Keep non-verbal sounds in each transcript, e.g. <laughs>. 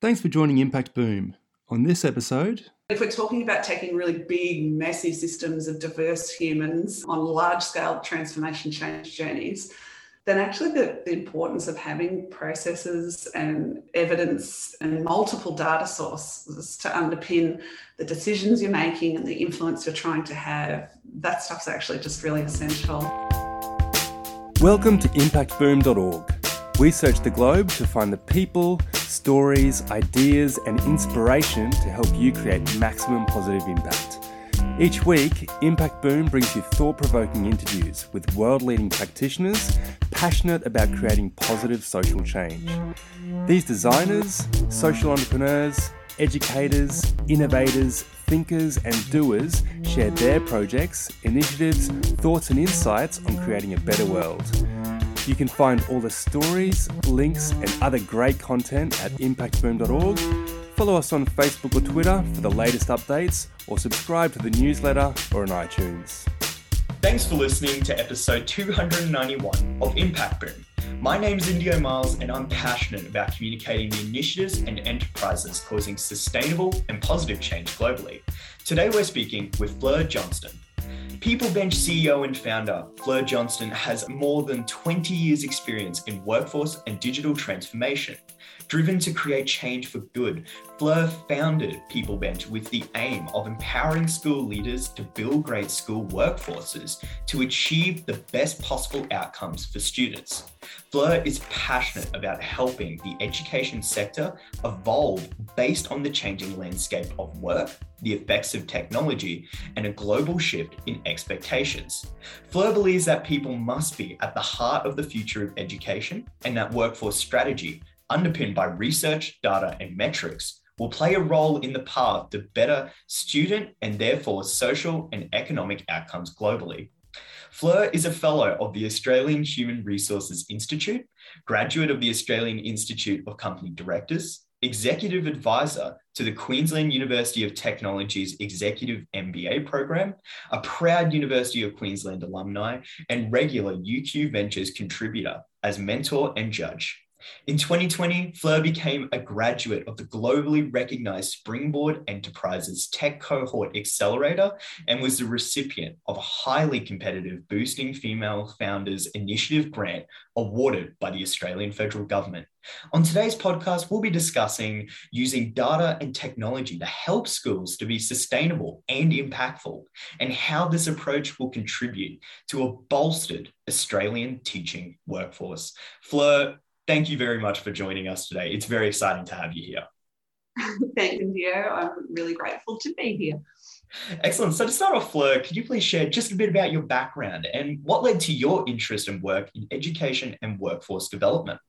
Thanks for joining Impact Boom. On this episode, if we're talking about taking really big, massive systems of diverse humans on large scale transformation change journeys, then actually the, the, importance of having processes and evidence and multiple data sources to underpin the decisions you're making and the influence you're trying to have, that stuff's actually just really essential. Welcome to impactboom.org. We search the globe to find the people, stories, ideas, and inspiration to help you create maximum positive impact. Each week, Impact Boom brings you thought provoking interviews with world leading practitioners passionate about creating positive social change. These designers, social entrepreneurs, educators, innovators, thinkers, and doers share their projects, initiatives, thoughts, and insights on creating a better world. You can find all the stories, links, and other great content at impactboom.org. Follow us on Facebook or Twitter for the latest updates, or subscribe to the newsletter or on iTunes. Thanks for listening to episode 291 of Impact Boom. My name is Indio Miles, and I'm passionate about communicating the initiatives and enterprises causing sustainable and positive change globally. Today, we're speaking with Fleur Johnston. PeopleBench CEO and founder Fleur Johnston has more than 20 years' experience in workforce and digital transformation. Driven to create change for good, Fleur founded PeopleBench with the aim of empowering school leaders to build great school workforces to achieve the best possible outcomes for students. Fleur is passionate about helping the education sector evolve based on the changing landscape of work, the effects of technology, and a global shift in expectations. Fleur believes that people must be at the heart of the future of education and that workforce strategy underpinned by research, data, and metrics, will play a role in the path to better student and therefore social and economic outcomes globally. Fleur is a fellow of the Australian Human Resources Institute, graduate of the Australian Institute of Company Directors, executive advisor to the Queensland University of Technology's Executive MBA program, a proud University of Queensland alumni, and regular UQ Ventures contributor as mentor and judge. In 2020, Fleur became a graduate of the globally recognized Springboard Enterprises Tech Cohort Accelerator and was the recipient of a highly competitive Boosting Female Founders Initiative grant awarded by the Australian federal government. On today's podcast, we'll be discussing using data and technology to help schools to be sustainable and impactful, and how this approach will contribute to a bolstered Australian teaching workforce. Fleur, thank you very much for joining us today. It's very exciting to have you here. <laughs> Thank you. I'm really grateful to be here. Excellent. So to start off, Fleur, could you please share just a bit about your background and what led to your interest and work in education and workforce development?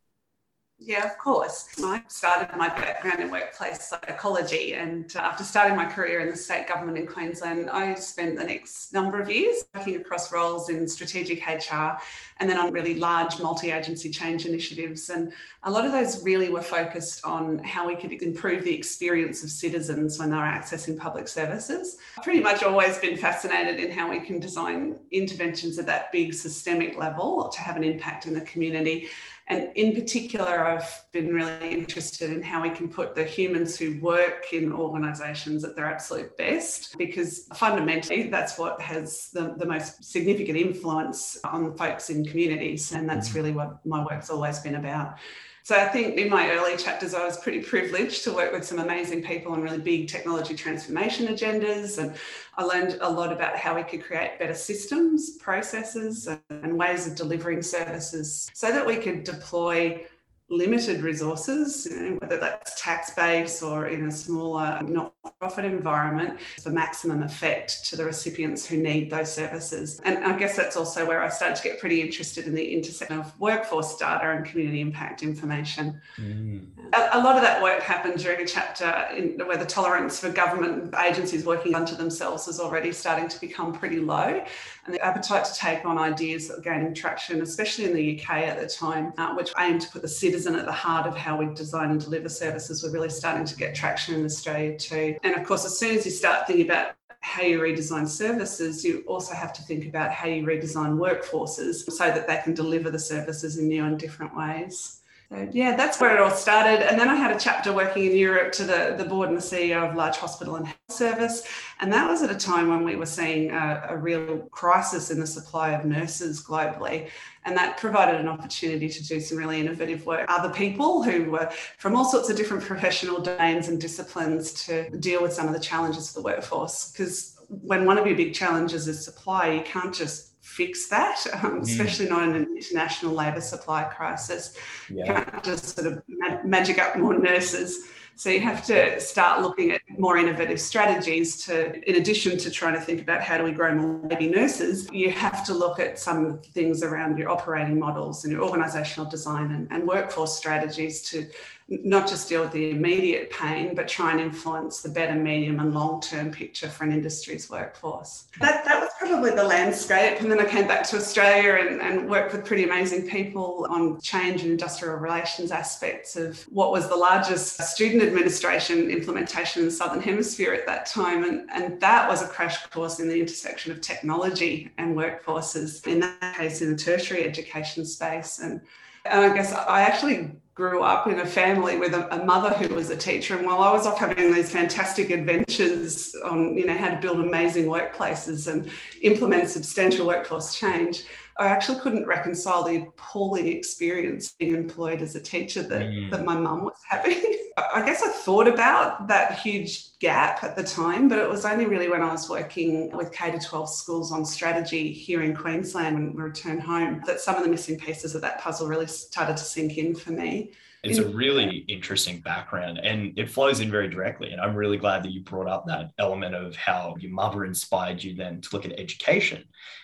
Yeah, of course. I started my background in workplace psychology, and uh, after starting my career in the state government in Queensland, I spent the next number of years working across roles in strategic HR and then on really large multi agency change initiatives. And a lot of those really were focused on how we could improve the experience of citizens when they're accessing public services. I've pretty much always been fascinated in how we can design interventions at that big systemic level to have an impact in the community. And in particular, I've been really interested in how we can put the humans who work in organisations at their absolute best, because fundamentally, that's what has the, the most significant influence on folks in communities. And that's mm. really what my work's always been about. So I think in my early chapters, I was pretty privileged to work with some amazing people on really big technology transformation agendas. And I learned a lot about how we could create better systems, processes, and ways of delivering services so that we could deploy limited resources, you know, whether that's tax base or in a smaller not profit environment, for maximum effect to the recipients who need those services. And I guess that's also where I started to get pretty interested in the intersection of workforce data and community impact information. Mm. A, a, lot of that work happened during a chapter in, where the tolerance for government agencies working unto themselves is already starting to become pretty low. And the appetite to take on ideas that were gaining traction, especially in the UK at the time, uh, which aimed to put the citizen at the heart of how we design and deliver services, were really starting to get traction in Australia too. And of course, as soon as you start thinking about how you redesign services, you also have to think about how you redesign workforces so that they can deliver the services in new and different ways. So, yeah, that's where it all started. And then I had a chapter working in Europe to the, the board and the CEO of large hospital and health service. And that was at a time when we were seeing a, a real crisis in the supply of nurses globally. And that provided an opportunity to do some really innovative work. Other people who were from all sorts of different professional domains and disciplines to deal with some of the challenges of the workforce. Because when one of your big challenges is supply, you can't just fix that, <laughs> um, mm. especially not in an international labour supply crisis. Yeah. You can't just sort of magic up more nurses. So you have to start looking at more innovative strategies to, in addition to trying to think about how do we grow more baby nurses, you have to look at some things around your operating models and your organisational design and, and workforce strategies to not just deal with the immediate pain, but try and influence the better medium and long term picture for an industry's workforce. That, that was probably the landscape. And then I came back to Australia and, and worked with pretty amazing people on change and industrial relations aspects of what was the largest student administration implementation in the Southern Hemisphere at that time. And, and that was a crash course in the intersection of technology and workforces, in that case, in the tertiary education space. And, and I guess I actually grew up in a family with a, a, mother who was a teacher and while i was off having these fantastic adventures on you know how to build amazing workplaces and implement substantial workforce change I actually couldn't reconcile the appalling experience being employed as a teacher that, mm. that my mum was having. <laughs> I guess I thought about that huge gap at the time, but it was only really when I was working with K to 12 schools on strategy here in Queensland when we returned home that some of the missing pieces of that puzzle really started to sink in for me. It's a really interesting background and it flows in very directly. And I'm really glad that you brought up that element of how your mother inspired you then to look at education.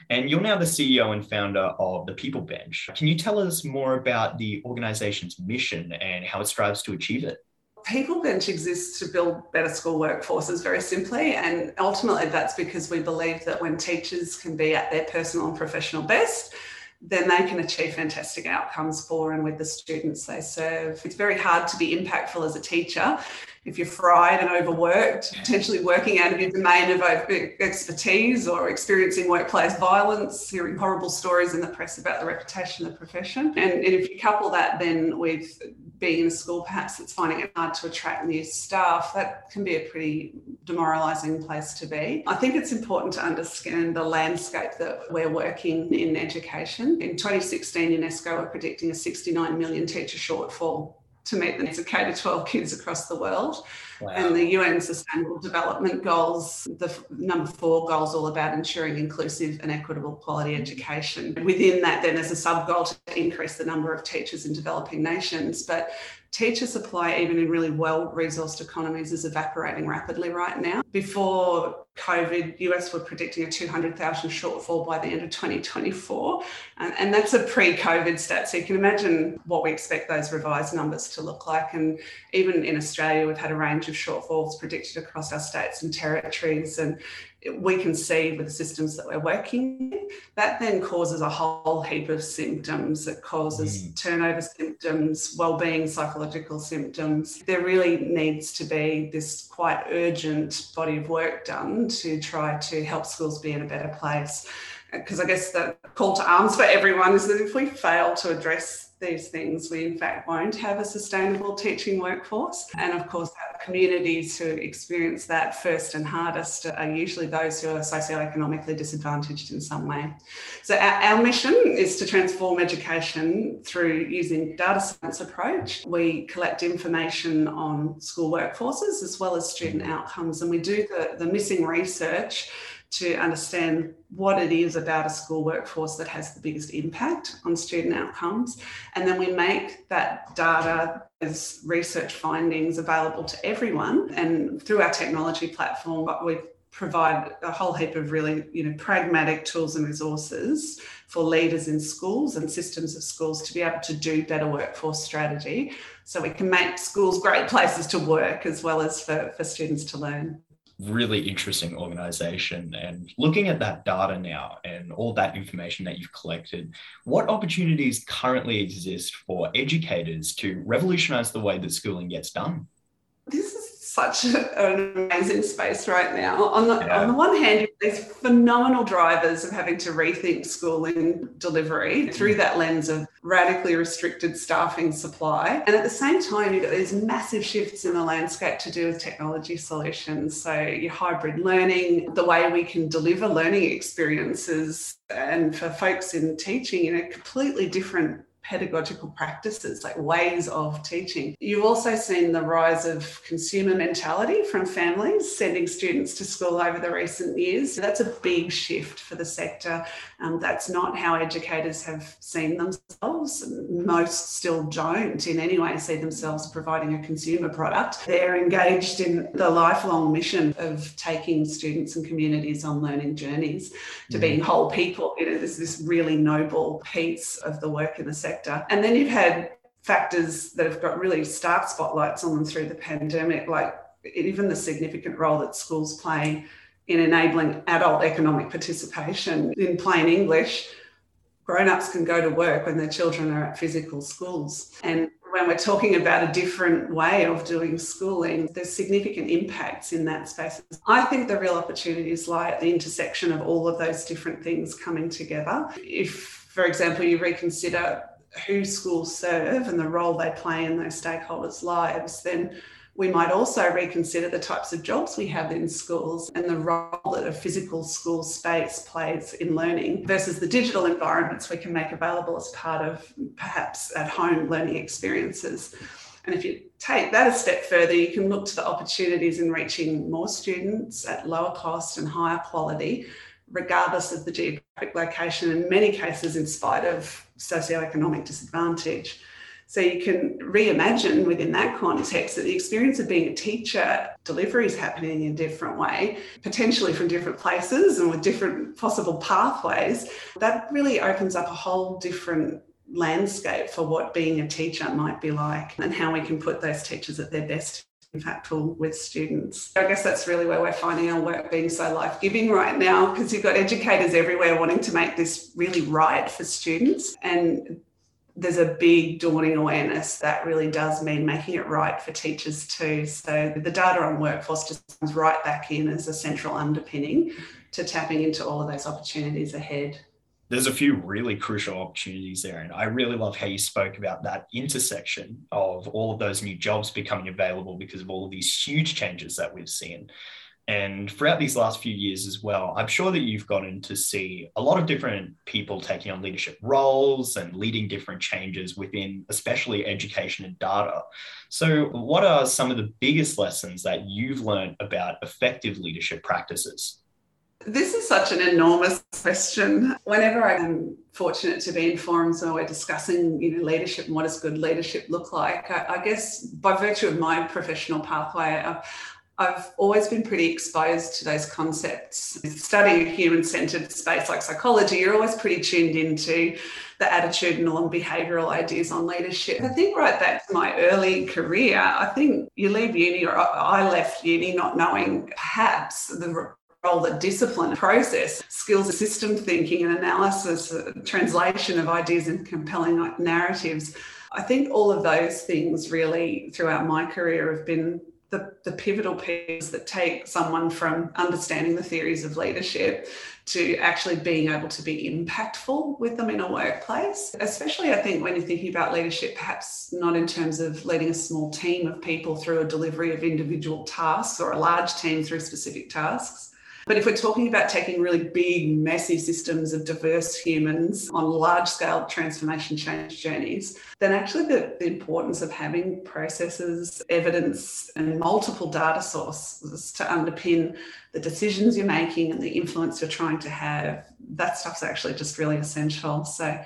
And you're now the CEO and founder of the PeopleBench. Can you tell us more about the organization's mission and how it strives to achieve it? People Bench exists to build better school workforces very simply. And ultimately, that's because we believe that when teachers can be at their personal and professional best, then they can achieve fantastic outcomes for and with the students they serve. It's very hard to be impactful as a teacher if you're fried and overworked, potentially working out of your domain of expertise or experiencing workplace violence, hearing horrible stories in the press about the reputation of the profession. And, and if you couple that then with being in a school perhaps that's finding it hard to attract new staff, that can be a pretty demoralising place to be. I think it's important to understand the landscape that we're working in education. In 2016, UNESCO were predicting a 69 million teacher shortfall to meet the needs of K to 12 kids across the world. Wow. And the UN Sustainable Development Goals, the number four goal is all about ensuring inclusive and equitable quality education. Within that, then there's a sub goal to increase the number of teachers in developing nations. But teacher supply, even in really well resourced economies, is evaporating rapidly right now. Before COVID, US were predicting a 200,000 shortfall by the end of 2024. And, and that's a pre COVID stat. So you can imagine what we expect those revised numbers to look like. And even in Australia, we've had a range of shortfalls predicted across our states and territories. And we can see with the systems that we're working in, that then causes a whole heap of symptoms. It causes mm. turnover symptoms, well-being psychological symptoms. There really needs to be this quite urgent body of work done to try to help schools be in a better place. Uh, because I guess the call to arms for everyone is that if we fail to address these things, we in fact won't have a sustainable teaching workforce. And of course, communities who experience that first and hardest are usually those who are socioeconomically disadvantaged in some way. So our, our mission is to transform education through using data science approach. We collect information on school workforces as well as student outcomes, and we do the, the missing research to understand what it is about a school workforce that has the biggest impact on student outcomes. And then we make that data as research findings available to everyone. And through our technology platform, we provide a whole heap of really you know pragmatic tools and resources for leaders in schools and systems of schools to be able to do better workforce strategy so we can make schools great places to work as well as for, for students to learn really interesting organization. And looking at that data now and all that information that you've collected, what opportunities currently exist for educators to revolutionize the way that schooling gets done? This is such <laughs> an amazing space right now. On the, yeah. on the one hand, there's phenomenal drivers of having to rethink schooling delivery mm-hmm. through that lens of radically restricted staffing supply. And at the same time, you've got these massive shifts in the landscape to do with technology solutions. So your hybrid learning, the way we can deliver learning experiences and for folks in teaching in a completely different pedagogical practices, like ways of teaching. You've also seen the rise of consumer mentality from families sending students to school over the recent years. So that's a big shift for the sector. Um, that's not how educators have seen themselves. Most still don't in any way see themselves providing a consumer product. They're engaged in the lifelong mission of taking students and communities on learning journeys to mm. being whole people. You know, there's this really noble piece of the work in the sector sector. And then you've had factors that have got really stark spotlights on them through the pandemic, like even the significant role that schools play in enabling adult economic participation. In plain English, grown-ups can go to work when their children are at physical schools. And when we're talking about a different way of doing schooling, there's significant impacts in that space. I think the real opportunities lie at the intersection of all of those different things coming together. If, for example, you reconsider who schools serve and the role they play in those stakeholders' lives, then we might also reconsider the types of jobs we have in schools and the role that a physical school space plays in learning versus the digital environments we can make available as part of perhaps at home learning experiences. And if you take that a step further, you can look to the opportunities in reaching more students at lower cost and higher quality regardless of the geographic location, in many cases, in spite of socioeconomic disadvantage. So you can reimagine within that context that the experience of being a teacher, delivery is happening in a different way, potentially from different places and with different possible pathways. That really opens up a whole different landscape for what being a teacher might be like and how we can put those teachers at their best impactful with students. I guess that's really where we're finding our work being so life giving right now because you've got educators everywhere wanting to make this really right for students. And there's a big dawning awareness that really does mean making it right for teachers too. So the data on workforce just comes right back in as a central underpinning to tapping into all of those opportunities ahead there's a few really crucial opportunities there. And I really love how you spoke about that intersection of all of those new jobs becoming available because of all of these huge changes that we've seen. And throughout these last few years as well, I'm sure that you've gotten to see a lot of different people taking on leadership roles and leading different changes within, especially education and data. So, what are some of the biggest lessons that you've learned about effective leadership practices? This is such an enormous question. Whenever I'm fortunate to be in forums where we're discussing, you know, leadership and what does good leadership look like, I, I guess by virtue of my professional pathway, I've, I've always been pretty exposed to those concepts. Studying a human centered space like psychology, you're always pretty tuned into the attitudinal and behavioral ideas on leadership. I think right back to my early career, I think you leave uni, or I left uni not knowing perhaps the role that discipline, process, skills system thinking and analysis, uh, translation of ideas into compelling narratives. I think all of those things really throughout my career have been the, the pivotal pieces that take someone from understanding the theories of leadership to actually being able to be impactful with them in a workplace. Especially, I think, when you're thinking about leadership, perhaps not in terms of leading a small team of people through a delivery of individual tasks or a large team through specific tasks, but if we're talking about taking really big, massive systems of diverse humans on large scale transformation change journeys, then actually the, the importance of having processes, evidence, and multiple data sources to underpin the decisions you're making and the influence you're trying to have, that stuff's actually just really essential. So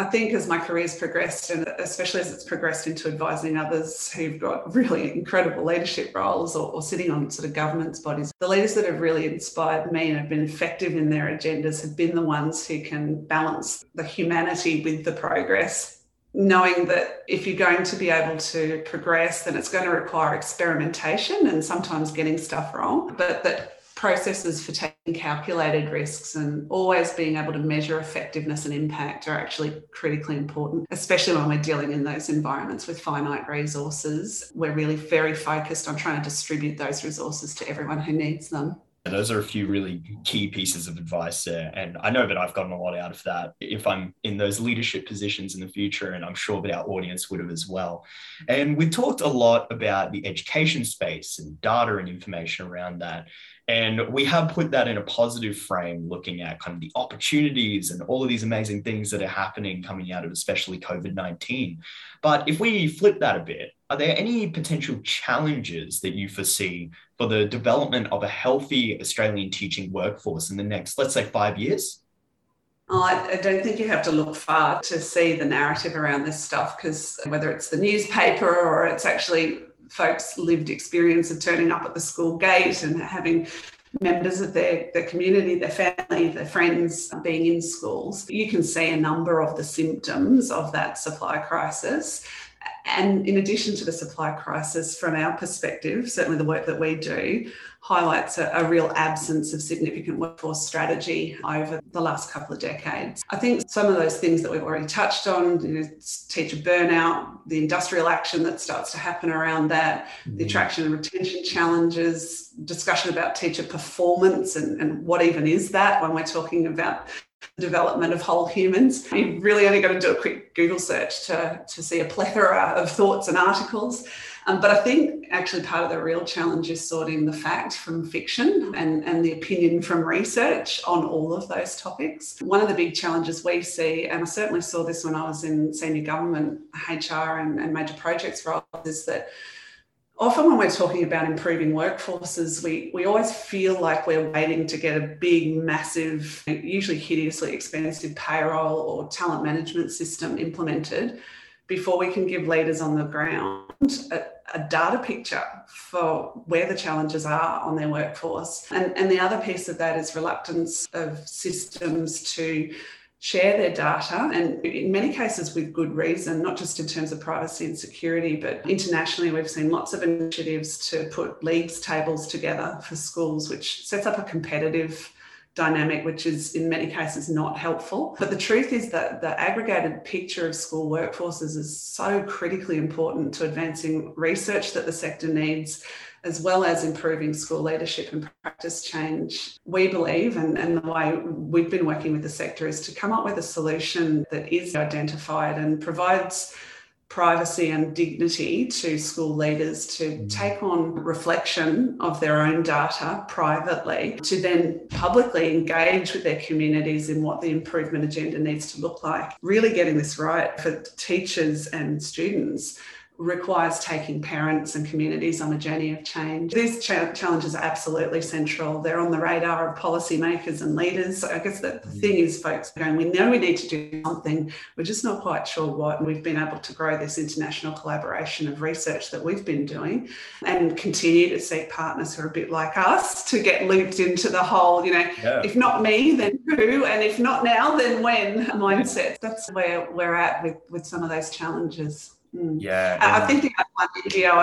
I think as my career's progressed, and especially as it's progressed into advising others who've got really incredible leadership roles or, or, sitting on sort of governance bodies, the leaders that have really inspired me and have been effective in their agendas have been the ones who can balance the humanity with the progress. Knowing that if you're going to be able to progress, then it's going to require experimentation and sometimes getting stuff wrong, but that processes for taking calculated risks and always being able to measure effectiveness and impact are actually critically important, especially when we're dealing in those environments with finite resources. We're really very focused on trying to distribute those resources to everyone who needs them. Those are a few really key pieces of advice there. And I know that I've gotten a lot out of that if I'm in those leadership positions in the future. And I'm sure that our audience would have as well. And we talked a lot about the education space and data and information around that. And we have put that in a positive frame, looking at kind of the opportunities and all of these amazing things that are happening coming out of especially COVID 19. But if we flip that a bit, are there any potential challenges that you foresee for the development of a healthy Australian teaching workforce in the next, let's say, five years? Oh, I, don't think you have to look far to see the narrative around this stuff because whether it's the newspaper or it's actually folks' lived experience of turning up at the school gate and having members of their, their community, their family, their friends being in schools, you can see a number of the symptoms of that supply crisis. And in addition to the supply crisis, from our perspective, certainly the work that we do highlights a, a, real absence of significant workforce strategy over the last couple of decades. I think some of those things that we've already touched on, you know, teacher burnout, the industrial action that starts to happen around that, mm-hmm. the attraction and retention challenges, discussion about teacher performance and, and what even is that when we're talking about development of whole humans. You really only got to do a quick Google search to, to see a plethora of thoughts and articles. Um, but I think actually part of the real challenge is sorting the fact from fiction and, and the opinion from research on all of those topics. One of the big challenges we see, and I certainly saw this when I was in senior government, HR, and, and major projects roles, is that often when we're talking about improving workforces, we, we always feel like we're waiting to get a big, massive, usually hideously expensive payroll or talent management system implemented before we can give leaders on the ground a, a, data picture for where the challenges are on their workforce. And, and the other piece of that is reluctance of systems to share their data, and in many cases with good reason, not just in terms of privacy and security, but internationally, we've seen lots of initiatives to put leagues tables together for schools, which sets up a competitive dynamic, which is in many cases not helpful. But the truth is that the aggregated picture of school workforces is so critically important to advancing research that the sector needs as well as improving school leadership and practice change, we believe, and, and the way we've been working with the sector is to come up with a solution that is identified and provides privacy and dignity to school leaders to mm. take on reflection of their own data privately, to then publicly engage with their communities in what the improvement agenda needs to look like. Really getting this right for teachers and students requires taking parents and communities on a journey of change. These cha- challenges are absolutely central. They're on the radar of policymakers and leaders. I guess the mm. thing is, folks, going, we know we need to do something, we're just not quite sure what. And we've been able to grow this international collaboration of research that we've been doing and continue to seek partners who are a bit like us to get looped into the whole, you know, yeah. if not me, then who? And if not now, then when mindset. That's where we're at with, with some of those challenges. Mm. Yeah. I think the other one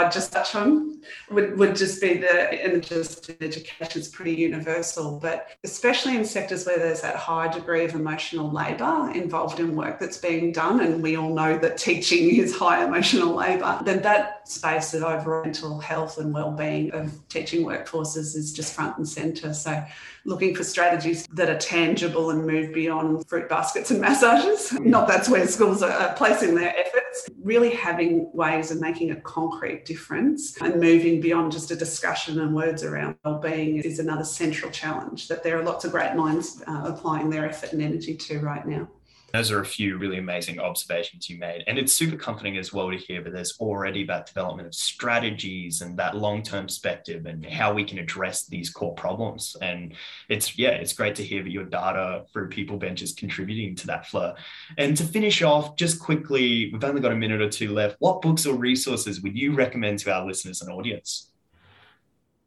I'd just touch on would, would just be the, and just education is pretty universal, but especially in sectors where there's that high degree of emotional labour involved in work that's being done, and we all know that teaching <laughs> is high emotional labour, then that space of overall mental health and well-being of teaching workforces is just front and centre. So looking for strategies that are tangible and move beyond fruit baskets and massages. <laughs> Not that's where schools are placing their efforts. Really having ways of making a concrete difference and moving beyond just a discussion and words around well-being is another central challenge that there are lots of great minds uh, applying their effort and energy to right now. Those are a few really amazing observations you made. And it's super comforting as well to hear that there's already that development of strategies and that long term perspective and how we can address these core problems. And it's, yeah, it's great to hear that your data through PeopleBench is contributing to that flow. And to finish off, just quickly, we've only got a minute or two left. What books or resources would you recommend to our listeners and audience?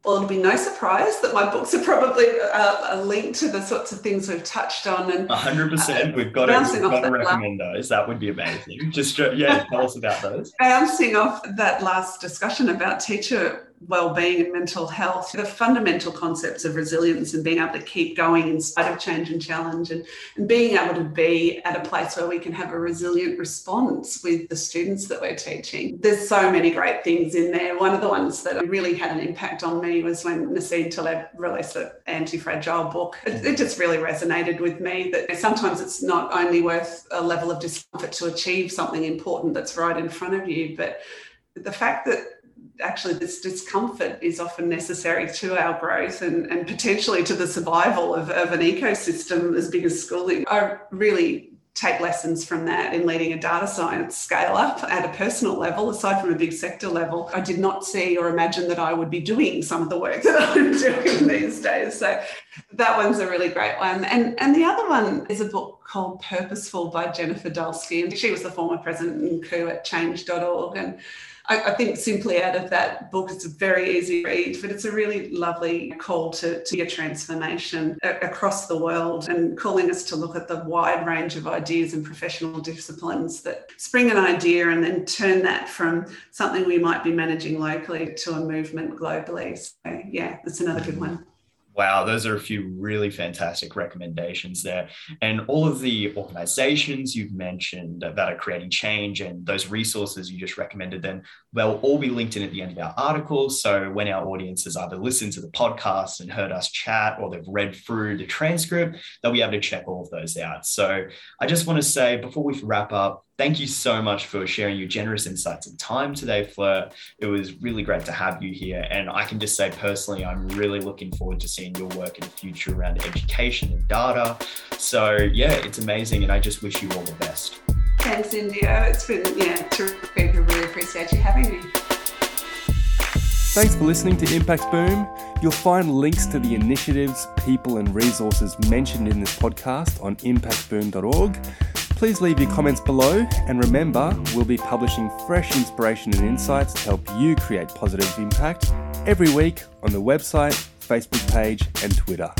Well, it'll be no surprise that my books are probably uh, a link to the sorts of things we've touched on. And hundred uh, percent, we've got to, we've got to recommend last, those. That would be amazing. Just yeah, tell us about those. Bouncing off that last discussion about teacher well-being and mental health the fundamental concepts of resilience and being able to keep going in spite of change and challenge and, and being able to be at a place where we can have a resilient response with the students that we're teaching. There's so many great things in there. One of the ones that really had an impact on me was when Nassim Taleb released an anti-fragile book. It, it just really resonated with me that sometimes it's not only worth a level of discomfort to achieve something important that's right in front of you but the fact that actually this discomfort is often necessary to our growth and, and potentially to the survival of, of an ecosystem as big as schooling. I really take lessons from that in leading a data science scale up at a personal level, aside from a big sector level. I did not see or imagine that I would be doing some of the work <laughs> that I'm doing these days. So that one's a really great one. And, and the other one is a book called Purposeful by Jennifer Dulski. And she was the former president and coup at change.org. And I, I, think simply out of that book, it's a very easy read, but it's a really lovely call to, to a transformation across the world and calling us to look at the wide range of ideas and professional disciplines that spring an idea and then turn that from something we might be managing locally to a movement globally. So, yeah, that's another good one. Wow, those are a few really fantastic recommendations there. And all of the organizations you've mentioned that are creating change and those resources you just recommended, then they'll all be linked in at the end of our article. So when our audience has either listened to the podcast and heard us chat or they've read through the transcript, they'll be able to check all of those out. So I just want to say before we wrap up, Thank you so much for sharing your generous insights and time today, Fleur. It was really great to have you here. And I can just say personally, I'm really looking forward to seeing your work in the future around education and data. So, yeah, it's amazing. And I just wish you all the best. Thanks, India. It's been, yeah, terrific. I really appreciate you having me. Thanks for listening to Impact Boom. You'll find links to the initiatives, people, and resources mentioned in this podcast on impactboom.org. Please leave your comments below, and remember, we'll be publishing fresh inspiration and insights to help you create positive impact every week on the website, Facebook page, and Twitter.